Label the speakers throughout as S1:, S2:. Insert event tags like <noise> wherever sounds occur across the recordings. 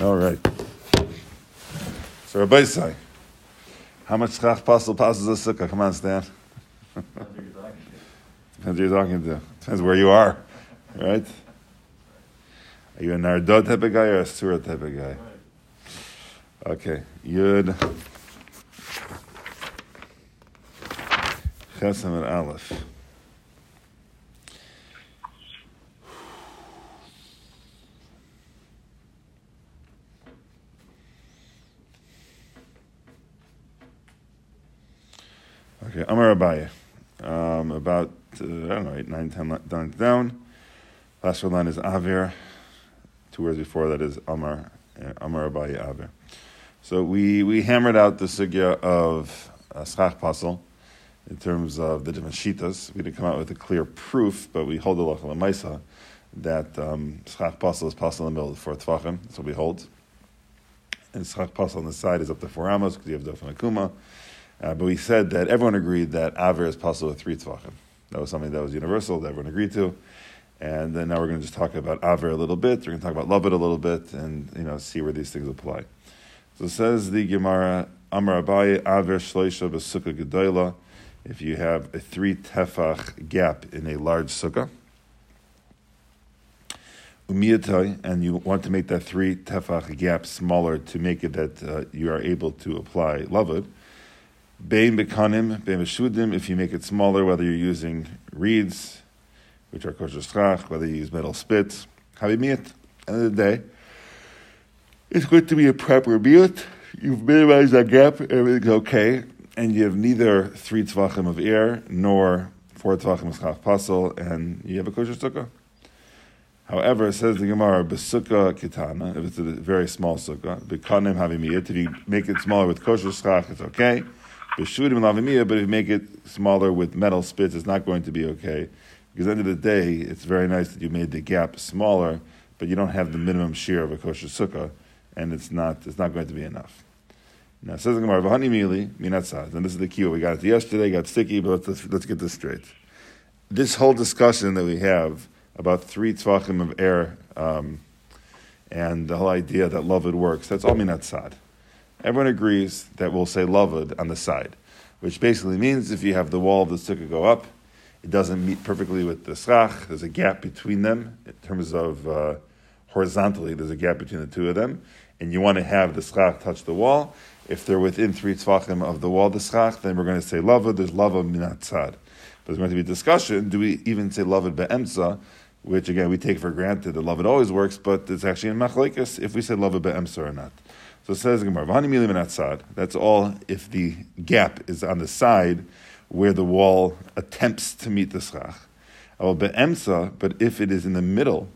S1: All right. So Rabbi say, how much schach pastel passes a sukkah? Come on, Stan. <laughs> Depends who you're talking to. Depends where you are, right? Are you a Nardot type of guy or a Surah type of guy? Okay. Yud. Chesam and Aleph. Okay, Amar Abaye. Um, about, uh, I don't know, eight, nine, ten lines down. Last word line is Avir. Two words before that is Amar. Uh, Amar Abaye Avir. So we, we hammered out the sugya of Schach Pasel in terms of the different shitas. We didn't come out with a clear proof, but we hold the Lachal Maisa that um, Schach Pasel is Pasel in the middle of the four Tvachim. What we hold. And Schach Pasel on the side is up to four Amos because you have Dof and Akuma. Uh, but we said that everyone agreed that Aver is possible with three tvachim. That was something that was universal that everyone agreed to. And then now we're going to just talk about Aver a little bit. We're going to talk about Lovit a little bit and you know see where these things apply. So says the Gemara, Amar Abaye Aver Shloisha B'Sukkah Gedoyla. If you have a three tefach gap in a large sukkah, and you want to make that three tefach gap smaller to make it that uh, you are able to apply lavud, If you make it smaller, whether you're using reeds, which are kosher schach, whether you use metal spits, end of the day, it's going to be a proper miyat. You've minimized that gap, everything's okay, and you have neither three tzvachim of air nor four tzvachim of schach pasel, and you have a kosher sukkah. However, says the Gemara, besukkah kitana, if it's a very small sukkah, bekanim havimiyat, if you make it smaller with kosher schach, it's okay. Lavimiyah, but if you make it smaller with metal spits, it's not going to be okay. Because at the end of the day, it's very nice that you made the gap smaller, but you don't have the minimum shiur of a kosher sukkah, and it's not it's not going to be enough. Now, says the Gemara, "V'hani mili minatzad," and this is the key. We got it yesterday, got sticky, but let's, let's get this straight. This whole discussion that we have about three tzvachim of air um, and the whole idea that lavud works, that's all minatzad. Everyone agrees that we'll say lavud on the side, which basically means if you have the wall of the sukkah go up, it doesn't meet perfectly with the schach. There's a gap between them in terms of uh, horizontally. There's a gap between the two of them, and you want to have the schach touch the wall. If they're within three tzvachim of the wall, the schach, then we're going to say lavud. There's lavud minatzad. There's going to be discussion. Do we even say lavud be'emsa? Which again we take for granted that lavud always works, but it's actually in machlekes if we say lavud be'emsa or not. So it says Gemara. That's all if the gap is on the side where the wall attempts to meet the schach. But if it is in the middle,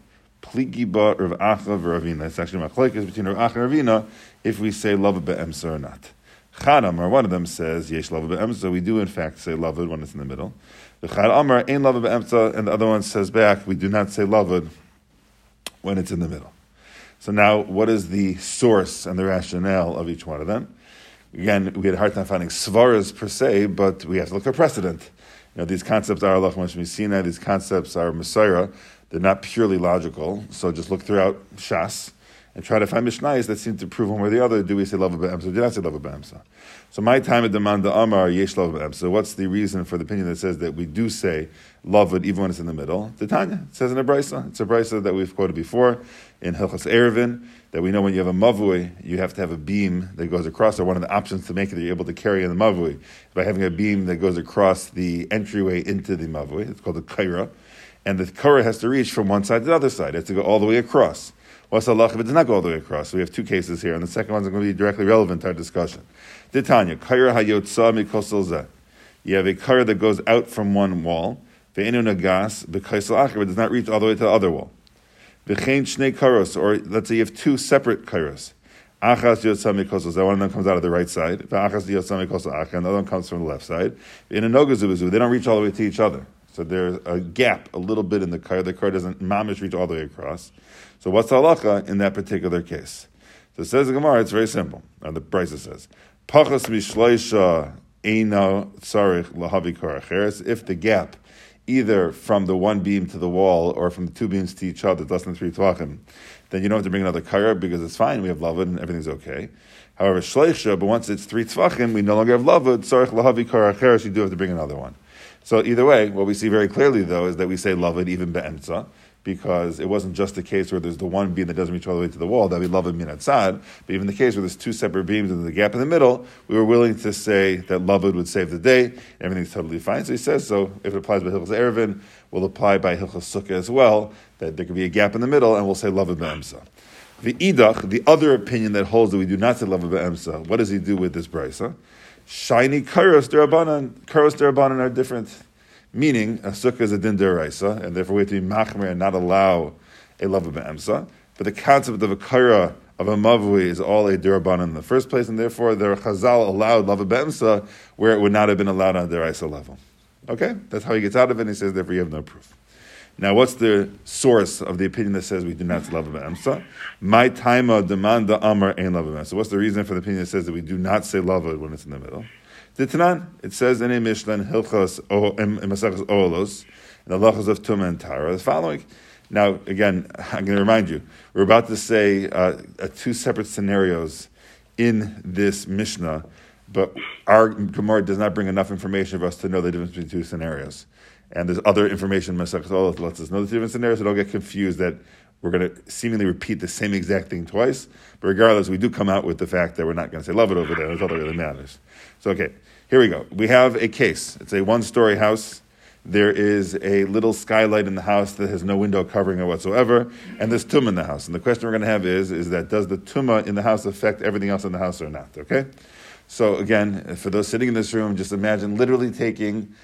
S1: pligiba Rav Acha v'Ravina. It's actually machlekes between Rav Acha and Ravina if we say lavud be'emsa or not. Chadam, or one of them says yesh lavud be'emsa. We do in fact say lavud when it's in the middle. The Chad Amar ain't lavud be'emsa, and the other one says back we do not say lavud when it's in the middle. So now, what is the source and the rationale of each one of them? Again, we had a hard time finding svaras per se, but we have to look for precedent. You know, these concepts are Allah Misina, these concepts are mesorah. They're not purely logical, so just look throughout Shas and try to find Mishnayos that seem to prove one way or the other. Do we say lavud be'emsa? Do not say lavud be'emsa? So my time at demanda Amar yesh lavud be'emsa. What's the reason for the opinion that says that we do say lavud even when it's in the middle? The Tanya says in a brisa. It's a brisa that we've quoted before in Hilchas Erevin that we know when you have a mavui, you have to have a beam that goes across. Or one of the options to make it that you're able to carry in the mavui by having a beam that goes across the entryway into the mavui. It's called the kaira, and the kaira has to reach from one side to the other side. It has to go all the way across. What's the if it does not go all the way across? So we have two cases here, and the second one's going to be directly relevant to our discussion. Titania, kaira hayotza mikosel You have a kaira that goes out from one wall. Ve'enu nagas b'kaisel acher, but does not reach all the way to the other wall. V'chein shnei karos, or let's say you have two separate karos. Achas yotza mikosel one of them comes out of the right side. V'achas yotza mikosel acher, and the other one comes from the left side. In a nogazubazu, they don't reach all the way to each other. So there's a gap a little bit in the car. The car doesn't mamish reach all the way across. So what's the halacha in that particular case? So it says the Gemara, it's very simple. Now the Brisa says, Pachas mishleisha eino tzarich lahavi koracheres. If the gap, either from the one beam to the wall or from the two beams to each other, less than three tvachim, then you don't have to bring another kara because it's fine. We have lavud and everything's okay. However, shleisha, but once it's three tvachim, we no longer have lavud. Sarich lahavi kara cheres, you do have to bring another one. So either way, what we see very clearly though is that we say lavud even be'emtza because it wasn't just the case where there's the one beam that doesn't reach all the way to the wall that we love a minat sad, but even the case where there's two separate beams and the gap in the middle, we were willing to say that lavud would save the day. Everything's totally fine. So he says so. If it applies by hilchas erevin, we'll apply by hilchas sukkah as well. That there could be a gap in the middle, and we'll say lavud be'emsa. The idach, the other opinion that holds that we do not say lavud be'emsa. What does he do with this brisa? Shiny karos derabanan. Karos derabanan are different. Meaning, a sukkah is a din deraisa, and therefore we have to be machmer and not allow a lavud be'emsa. But the concept of a kara of a mavui is all a derabanan in the first place, and therefore the chazal allowed lavud be'emsa where it would not have been allowed on a deraisa level. Okay? That's how he gets out of it, and he says, therefore you have no proof. Now, what's the source of the opinion that says we do not lavud be'emsa? My time demand the amar ein lavud So what's the reason for the opinion that says that we do not say lavud when it's in the middle? It says in a Mishnah in in Masachos Olos, the Lachos of Tumah and Tara, the following. Now, again, <laughs> I'm going to remind you, we're about to say uh, two separate scenarios in this Mishnah, but our Gemara does not bring enough information for us to know the difference between two scenarios. And there's other information in Masachos Olos that lets us know the different scenarios, so don't get confused that we're going to seemingly repeat the same exact thing twice. But regardless, we do come out with the fact that we're not going to say lavud over there. That's all that really matters. So, okay. Here we go. We have a case. It's a one story house. There is a little skylight in the house that has no window covering it whatsoever, and there's tumah in the house. And the question we're going to have is, is that does the tumah in the house affect everything else in the house or not? Okay? So again, for those sitting in this room, just imagine literally taking,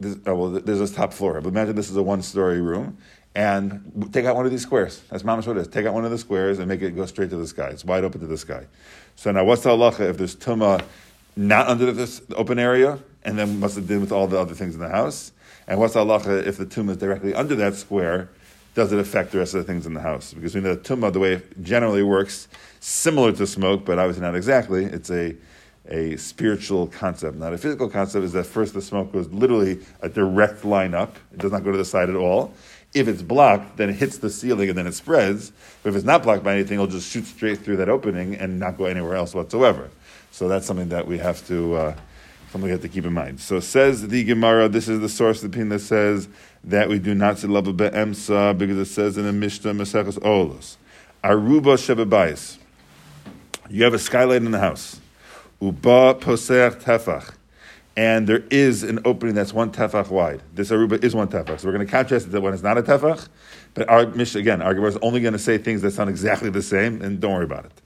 S1: this, oh, well, there's this top floor, but imagine this is a one-story room, and take out one of these squares. That's mamash what it is. Take out one of the squares and make it go straight to the sky. It's wide open to the sky. So now, what's the halacha if there's tumah not under this open area, and then what's the din with all the other things in the house? And what's the halacha if the tumah is directly under that square? Does it affect the rest of the things in the house? Because we know the tumah, the way it generally works, similar to smoke, but obviously not exactly. It's a a spiritual concept, not a physical concept. Is that first the smoke goes literally a direct line up; it does not go to the side at all. If it's blocked, then it hits the ceiling and then it spreads. But if it's not blocked by anything, it'll just shoot straight through that opening and not go anywhere else whatsoever. So that's something that we have to uh, something we have to keep in mind. So says the Gemara, this is the source of the opinion that says that we do not say lavud be'emsa because it says in the Mishnah Maseches Olos, Aruba shebebayis. You have a skylight in the house. Uba poser tefach. And there is an opening that's one tefach wide. This aruba is one tefach. So we're going to contrast it to when it's not a tefach. But our Mishnah, again, our Gemara is only going to say things that sound exactly the same, and don't worry about it.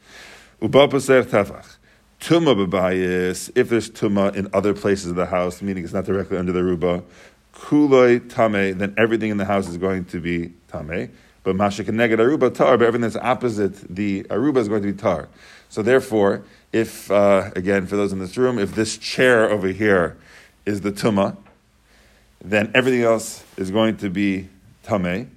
S1: Uba tefach. Tuma if there's tuma in other places of the house, meaning it's not directly under the ruba, kuloi tame, then everything in the house is going to be tame. But mashik neged aruba tar, but everything that's opposite the aruba is going to be tar. So therefore, if uh, again for those in this room, if this chair over here is the tuma, then everything else is going to be tame.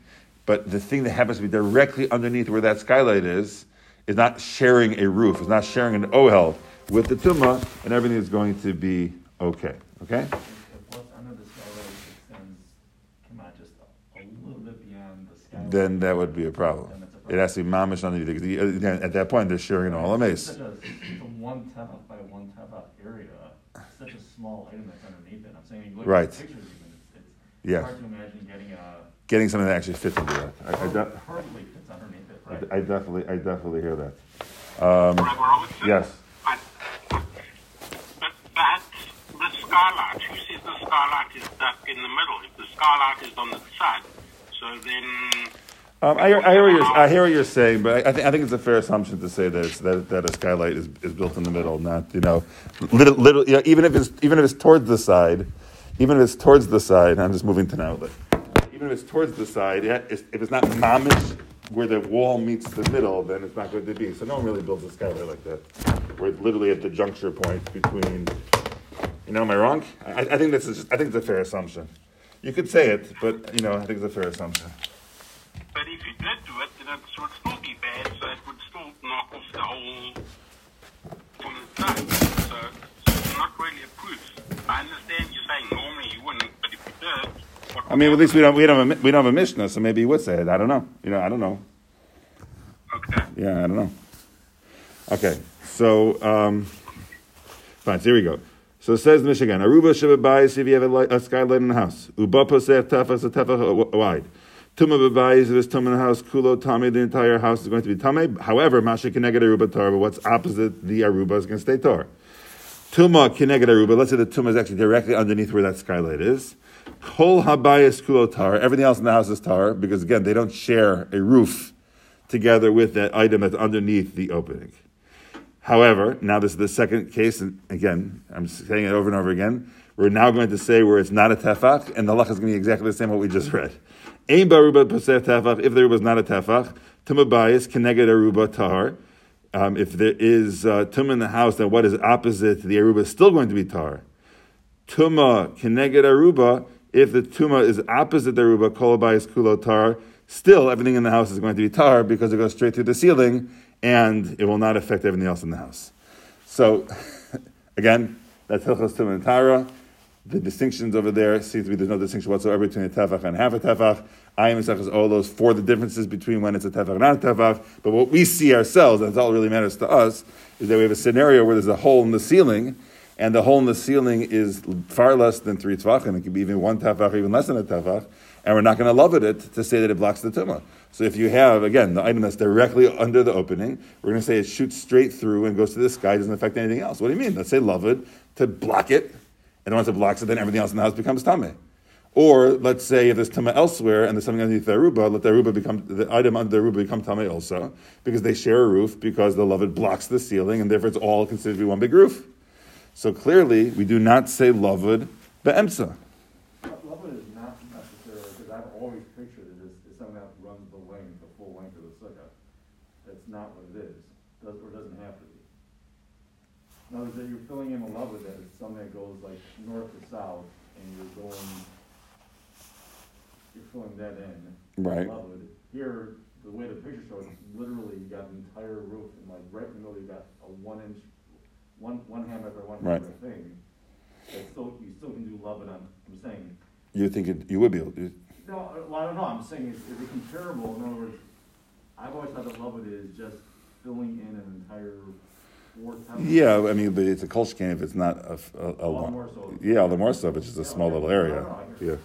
S1: But the thing that happens to be directly underneath where that skylight is is not sharing a roof, is not sharing an ohel with the tumah, and everything is going to be okay. Okay? Then that would be a problem. It has to be mamish underneath. Again, at that point, they're sharing an all
S2: amaze. One tefach by one tefach area, such a small item that's underneath it. I'm saying, you look
S1: right.
S2: at the pictures, even it's, it's
S1: yeah.
S2: hard to imagine getting a
S1: getting something that actually fits into that.
S2: I, I de- perfectly fits underneath it. Right? I,
S1: I definitely, I definitely hear that. Um, yes.
S3: But the skylight, who says the skylight is stuck in the middle? If the skylight is on the side, so then.
S1: Um, I, I, hear what you're, I hear what you're saying, but I, th- I think it's a fair assumption to say that, that, that a skylight is, is built in the middle, not you know, little, little you know, even if it's even if it's towards the side, even if it's towards the side. I'm just moving to an outlet. Even if it's towards the side, if it's not mamish where the wall meets the middle, then it's not going to be. So no one really builds a skylight like that, where it's literally at the juncture point between. You know, am I wrong? I, I think this is. I think it's a fair assumption. You could say it, but you know, I think it's a fair assumption.
S3: But if you did do it, then it would still be bad. So it would still knock off the whole from the side. So, so it's not really a proof. I understand you're saying normally you wouldn't, but if you did.
S1: I mean, at least we don't we don't have a, we don't have a mishnah, so maybe he would say it. I don't know. You know, I don't know. Okay. Yeah, I don't know. Okay, so um, fine. So here we go. So it says the Mishnah, Aruba Shabbabayis if you have a, light, a skylight in the house. Uba Posef Tefach a Tefach wide. Tuma Babayis if it's Tuma in the house. Kulo Tame the entire house is going to be Tame. However, Masha Keneged Aruba Tar, but what's opposite the Aruba is going to stay Tar. Tuma Keneged Aruba. Let's say the Tuma is actually directly underneath where that skylight is. Kol Habayis Kulo Tar. Everything else in the house is Tar because again they don't share a roof together with that item that's underneath the opening. However, now this is the second case, and again, I'm saying it over and over again. We're now going to say where it's not a tefach, and the halach is going to be exactly the same what we just read. Ein baruba poseh tefach, if there was not a tefach, tumabayis keneged aruba tahar. Um, if there is uh, in the house, then what is opposite the aruba is still going to be tar. Tuma keneged aruba, if the tuma is opposite the aruba, kolabayis kulo tar, still everything in the house is going to be tar because it goes straight through the ceiling and it will not affect everything else in the house. So, <laughs> again, that's Hilchas Tum and Tara. The distinctions over there seem to be there's no distinction whatsoever between a tefach and half a tefach. I am Mesechus all those for the differences between when it's a tefach and not a tefach. But what we see ourselves, and that's all that really matters to us, is that we have a scenario where there's a hole in the ceiling, and the hole in the ceiling is far less than three tefachim. It could be even one tefach, even less than a tefach and we're not going to lavud to say that it blocks the tumah. So if you have, again, the item that's directly under the opening, we're going to say it shoots straight through and goes to the sky, doesn't affect anything else. What do you mean? Let's say lavud to block it, and once it blocks it, then everything else in the house becomes tameh. Or let's say if there's tama elsewhere and there's something underneath the aruba, let the aruba become the item under the aruba become tame also because they share a roof because the lavud blocks the ceiling and therefore it's all considered to be one big roof. So clearly, we do not say lavud be'emsa.
S2: Lavud is not necessarily, because I've always pictured it as, as something that runs the length, the full length of the. That's not what it is, does, or doesn't have to be. In other words, that you're filling in a lavud It's something that goes like north to south, and you're going, you're filling that in.
S1: Right.
S2: Lavud. Here, the way the picture shows, literally, you got an entire roof, and like right in the middle, you got a one inch, one, one hammock or one
S1: Right.
S2: hammock thing. That still, you still can do lavud on, I'm saying,
S1: You think it, you would be able to.
S2: no, well, I don't know, I'm saying, is, is it comparable, in other words, I've always thought that lavud is just filling in an entire.
S1: Yeah, I mean, but it's a kolshkin if it's not a, a, a
S2: All more so.
S1: Yeah, all the more so, but it's just a small little area.
S2: No, no, I hear
S1: Yeah.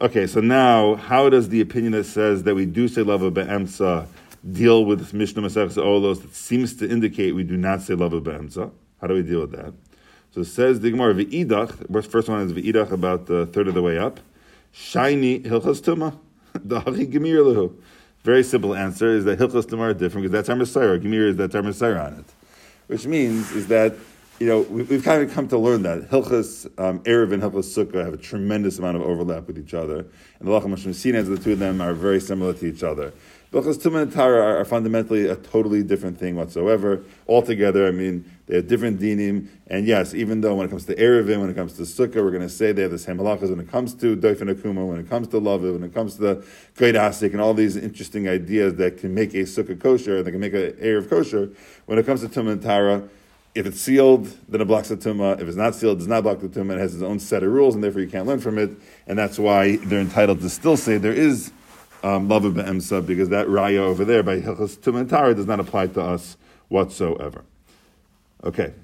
S1: Okay, so now, how does the opinion that says that we do say lavud be'emsa deal with Mishnah Masechus Olos that seems to indicate we do not say lavud be'emsa? How do we deal with that? So it says the Gemara v'idach. The first one is v'idach about the third of the way up. Shiny hilchas tuma. <laughs> The hachi gemir lehu. Very simple answer is that hilchas tuma are different because that's our mesorah. Gemir is that's our mesorah on it, which means is that you know we, we've kind of come to learn that hilchas um, erev and hilchas sukkah have a tremendous amount of overlap with each other, and the lacham mashmasinas, the two of them are very similar to each other. Hilchas Tumah and Tara are, fundamentally a totally different thing whatsoever. Altogether, I mean, they have different dinim. And yes, even though when it comes to Erevin, when it comes to Sukkah, we're going to say they have the same halachas when it comes to Doifin Akuma, when it comes to Lavud, when it comes to the Gud Asik, and all these interesting ideas that can make a Sukkah kosher, they can make an Erev kosher. When it comes to Tumah and Tara, if it's sealed, then it blocks the tumah. If it's not sealed, it does not block the tumah. It has its own set of rules, and therefore you can't learn from it. And that's why they're entitled to still say there is um, lavud be'emsa, because that raya over there by Hilchas Tumah and Tara does not apply to us whatsoever. Okay.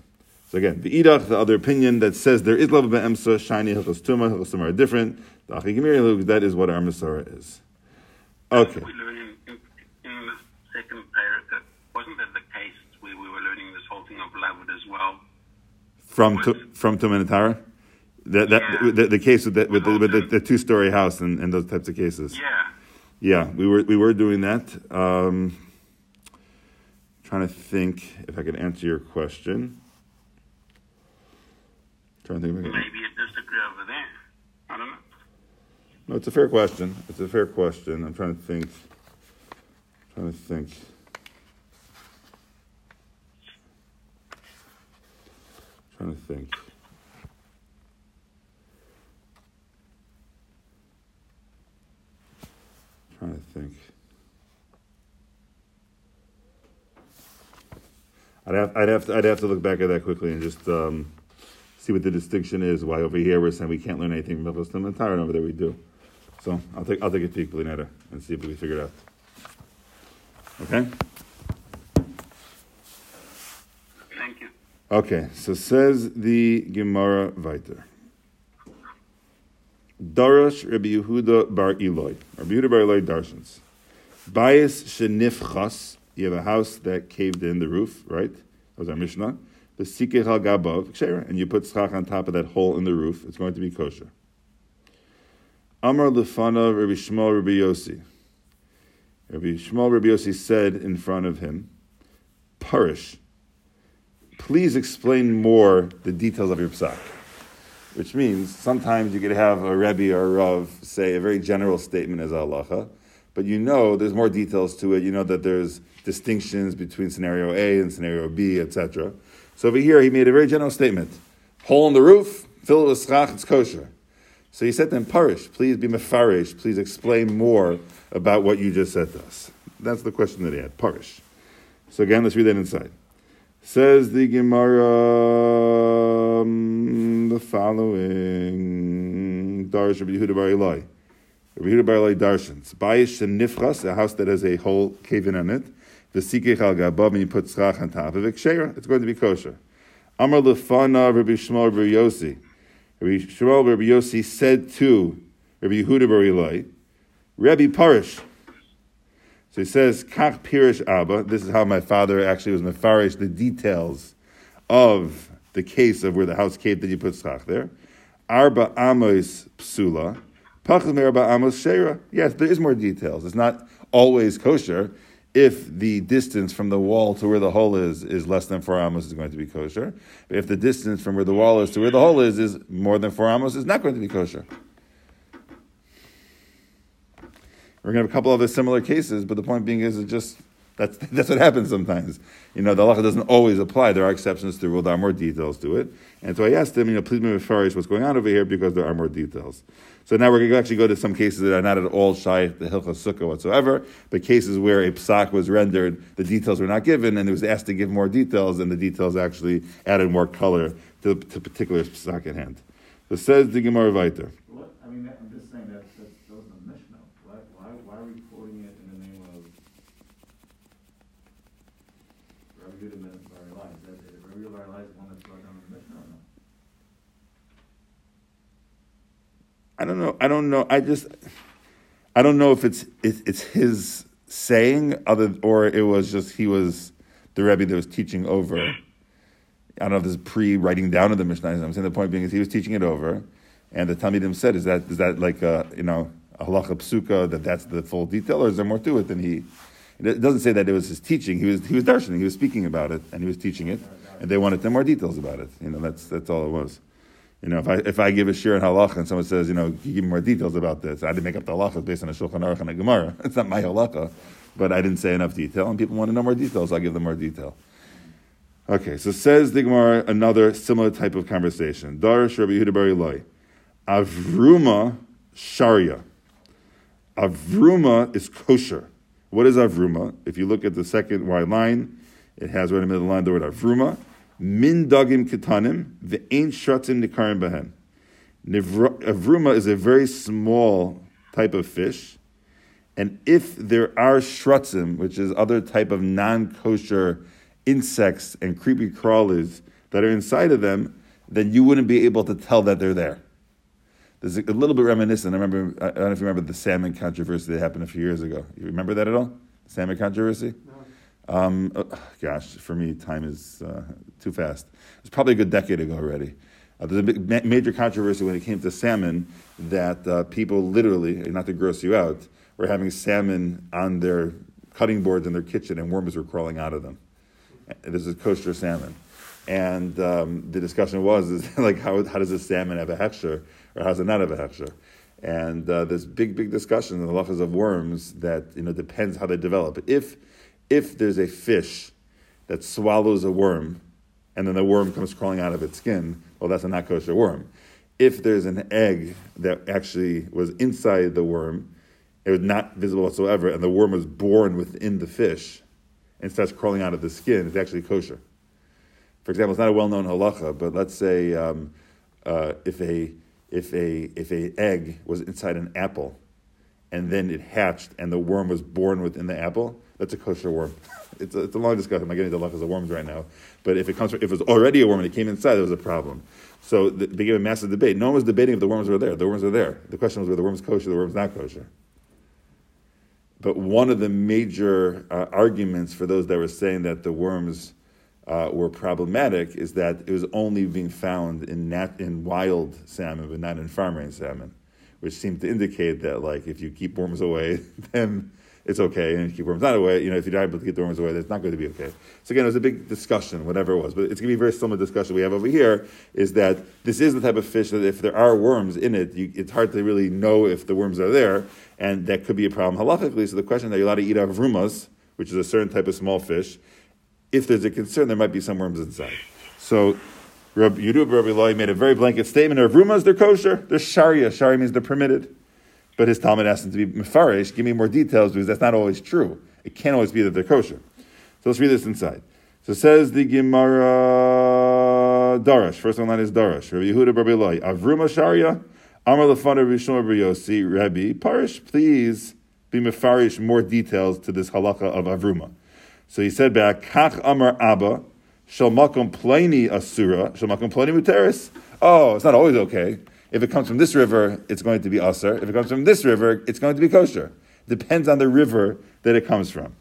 S1: So again, the idach, the other opinion that says there is lavud be'emsa, shiny Hilchas Tumah, Hilchas Tumah are different. The Achi Gemir, that is what our Masara is. Okay.
S3: In, in, in the second parak, wasn't that the case where we were learning this whole thing of Lavud as well?
S1: From tu, from Tumah and Tara? That, that,
S3: Yeah.
S1: the, the case with, the, with, the, with the, the two story house and, and those types of cases.
S3: Yeah.
S1: Yeah, we were we were doing that. Um, trying to think if I could answer your question. Trying to think if I can.
S3: Maybe a disagree over there. I don't know.
S1: No, it's a fair question. It's a fair question. I'm trying to think. Trying to think. Trying to think. trying to think. I'd have, I'd have, to, I'd have to look back at that quickly and just um, see what the distinction is. Why over here we're saying we can't learn anything from Milchus Tamatar, and over there we do. So I'll take, I'll take a peek, Belinetta, and see if we can figure it out. Okay? Thank you. Okay, so says the Gemara Viter. Darash Rabbi Yehuda Bar Eloi. Rabbi Yehuda Bar Eloi Darshans. Bias Shenifchas. You have a house that caved in the roof, right? That was our Mishnah. The Sikech al Gabav. And you put schach on top of that hole in the roof. It's going to be kosher. Amar Lefana Rabbi Shmuel Rabbi Yossi. Rabbi Shmuel Rabbi Yossi said in front of him, Parish, please explain more the details of your psak. Which means sometimes you could have a Rebbe or a Rav say a very general statement as halacha, but you know there's more details to it. You know that there's distinctions between scenario A and scenario B, etc. So over here, he made a very general statement: hole in the roof, fill it with schach, it's kosher. So he said to him, Parish, please be mefarish, please explain more about what you just said to us. That's the question that he had, Parish. So again, let's read that inside. Says the Gemara um, the following: Darish Rabbi Yehuda Bar Eloi. Rabbi Yehuda Bar Eloi darshans. Bayish and nifras, a house that has a hole caving in it. The sikich al gabav, and you put schach on top of it. Kshera, it's going to be kosher. Amar lefana Rabbi Shmuel Rabbi Yossi. Rabbi Shmuel Rabbi Yossi said to Rabbi Yehuda Bar Eloi, Rabbi Parish. So he says, Kach Pirish Abba. This is how my father actually was mefarish the details of the case of where the house caved that you put schach there. Arba Amos Psula. Pachim Arba Amos Shera. Yes, there is more details. It's not always kosher. If the distance from the wall to where the hole is is less than four amos, is going to be kosher. But if the distance from where the wall is to where the hole is is more than four amos, is not going to be kosher. We're going to have a couple other similar cases, but the point being is, it just that's <laughs> that's what happens sometimes. You know, the halacha doesn't always apply. There are exceptions to the rule. There are more details to it. And so I asked him, you know, please move farish what's going on over here because there are more details. So now we're going to actually go to some cases that are not at all shy the hilchah sukkah whatsoever, but cases where a psak was rendered, the details were not given, and it was asked to give more details, and the details actually added more color to the particular psak at hand. So says the Gemara Viter.
S2: What, I mean, that- I'm just saying that, that's, that was a Mishnah. Why, why, why are we quoting it in the name of Rabbi Yehuda ben Bar Elai? Is that, is Rabbi Yehuda Bar Elai the one that's brought down the Mishnah or no?
S1: I don't know. I don't know. I just, I don't know if it's it, it's his saying, other or it was just he was the rebbe that was teaching over. I don't know if this is pre-writing down of the Mishnah. I'm saying the point being is he was teaching it over, and the Talmidim said, "Is that is that like a you know a halacha psuka that that's the full detail, or is there more to it than he?" It doesn't say that it was his teaching. He was he was darshaning. He was speaking about it, and he was teaching it, and they wanted more details about it. You know, that's that's all it was. You know, if I if I give a shiur in halacha and someone says, you know, you give me more details about this? I didn't make up the halacha based on a shulchan aruch and a gemara. <laughs> It's not my halacha, but I didn't say enough detail, and people want to know more details. I'll give them more detail. Okay, so says the Gemara another similar type of conversation. Darish Rabbi Yehuda Eloi. Avruma Sharia. Avruma is kosher. What is Avruma? If you look at the second wide line, it has right in the middle of the line the word Avruma. Min dagim ketanim, the ain't shatzim nikarim behen. Avruma is a very small type of fish. And if there are shrutzim, which is other type of non-kosher insects and creepy crawlers that are inside of them, then you wouldn't be able to tell that they're there. There's a, little bit reminiscent. I remember. I don't know if you remember the salmon controversy that happened a few years ago. You remember that at all? Salmon controversy. Um, uh, gosh, for me, time is uh, too fast. It's probably a good decade ago already. Uh, there's a big, ma- major controversy when it came to salmon that uh, people literally, not to gross you out, were having salmon on their cutting boards in their kitchen and worms were crawling out of them. This is kosher salmon. And um, the discussion was, is <laughs> like, how, how does a salmon have a hechsher or how does it not have a hechsher? And uh, there's big, big discussion in the halachas of worms that, you know, depends how they develop. If, if there's a fish that swallows a worm and then the worm comes crawling out of its skin, well, that's a not kosher worm. If there's an egg that actually was inside the worm, it was not visible whatsoever, and the worm was born within the fish and starts crawling out of the skin, it's actually kosher. For example, it's not a well-known halacha, but let's say um, uh, if a if a if a egg was inside an apple, and then it hatched, and the worm was born within the apple, that's a kosher worm. <laughs> it's, a, it's a long discussion. I'm getting the of worms right now. But if it comes from, if it was already a worm and it came inside, there was a problem. So they gave a massive debate. No one was debating if the worms were there. The worms were there. The question was whether the worms kosher, the worms not kosher. But one of the major uh, arguments for those that were saying that the worms uh, were problematic is that it was only being found in nat- in wild salmon, but not in farm raised salmon, which seemed to indicate that like if you keep worms away, <laughs> then it's okay, and you keep worms not away, you know, if not able to get the worms away, that's not going to be okay. So again, it was a big discussion, whatever it was, but it's going to be a very similar discussion we have over here. Is that this is the type of fish that if there are worms in it, you, it's hard to really know if the worms are there, and that could be a problem halachically. So the question that you're allowed to eat avrumas, which is a certain type of small fish, if there's a concern, there might be some worms inside. So Rabbi Yehuda Rabbi Loi made a very blanket statement: Avrumas, they're kosher, they're sharia. Sharia means they're permitted. But his Talmud asked him to be mefarish, give me more details because that's not always true. It can't always be that they're kosher. So let's read this inside. So says the Gemara Darash. First one line is Darash. Rabbi Yehuda Rabbi Loi. Avruma Sharia. Amar Rishon Rabbi Yossi. Rabbi Parish, please be mefarish more details to this halacha of Avruma. So he said back, Kach Amar Abba. Shalmakum Plani Asura. Shalmakum Plani Muteris. Oh, it's not always okay. If it comes from this river, it's going to be asr. If it comes from this river, it's going to be kosher. Depends on the river that it comes from.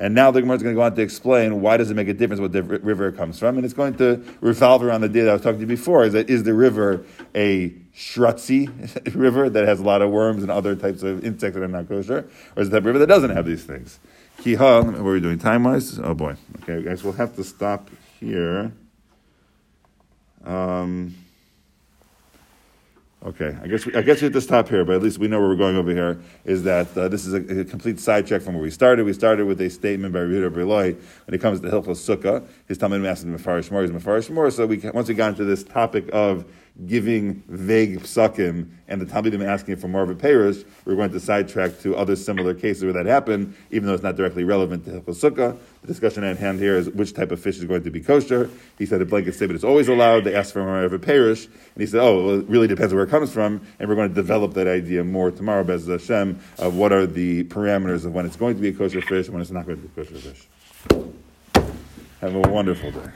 S1: And now the Gemara is going to go on to explain why does it make a difference what river it comes from, and it's going to revolve around the idea that I was talking to you before: is that is the river a shrutzi <laughs> river that has a lot of worms and other types of insects that are not kosher, or is it that river that doesn't have these things? Kiha, what are we doing time wise? Oh boy, okay, guys, we'll have to stop here. Um, Okay, I guess we, I guess we have to stop here, but at least we know where we're going over here. Is that uh, this is a, a, complete sidetrack from where we started? We started with a statement by Rita Berloi when it comes to Hilchos Sukkah. His Talmud Master Mefarish Mor is Mefarish Mor. So we once we got into this topic of giving vague psukim and the Talmudim asking for more of a parish, we're going to sidetrack to other similar cases where that happened, even though it's not directly relevant to Hilchos Sukkah. The discussion at hand here is which type of fish is going to be kosher. He said a blanket statement is always allowed. They asked for more of a parish, and he said, "Oh, well, it really depends where it comes from." And we're going to develop that idea more tomorrow, Bez Hashem, of what are the parameters of when it's going to be a kosher fish and when it's not going to be a kosher fish. Have a wonderful day.